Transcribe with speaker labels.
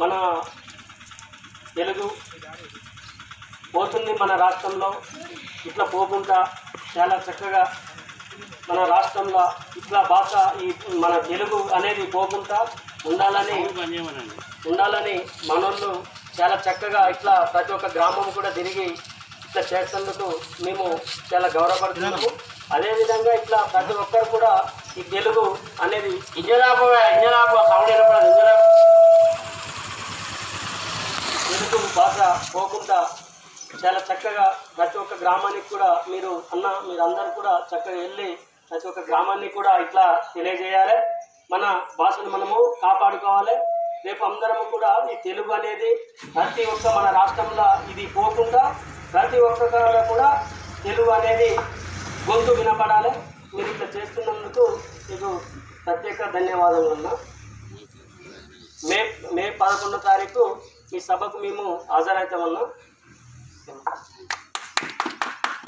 Speaker 1: మన తెలుగు పోతుంది మన రాష్ట్రంలో. ఇట్లా పోకుండా చాలా చక్కగా మన రాష్ట్రంలో ఇట్లా భాష ఈ మన తెలుగు అనేది పోకుండా ఉండాలని ఉండాలని మనోళ్ళు చాలా చక్కగా ఇట్లా ప్రతి ఒక్క గ్రామం కూడా తిరిగి ఇట్లా చేస్తున్నందుకు మేము చాలా గౌరవపడుతున్నాము. అదేవిధంగా ఇట్లా ప్రతి ఒక్కరు కూడా ఈ తెలుగు అనేది విజయదాపమే తెలుగు భాష పోకుండా చాలా చక్కగా ప్రతి ఒక్క గ్రామానికి కూడా మీరు అన్న మీరు అందరు కూడా చక్కగా వెళ్ళి ప్రతి ఒక్క గ్రామాన్ని కూడా ఇట్లా తెలియజేయాలి. మన భాషను మనము కాపాడుకోవాలి. రేపు అందరము కూడా ఈ తెలుగు అనేది ప్రతి ఒక్క మన రాష్ట్రంలో ఇది పోకుండా ప్రతి ఒక్క కూడా తెలుగు అనేది గొంతు వినపడాలి. మీరు ఇట్లా చేస్తున్నందుకు మీకు ప్రత్యేక ధన్యవాదాలు అన్న. మే మే పదకొండో తారీఖు ఈ సభకు మేము హాజరైతే ఉన్నాం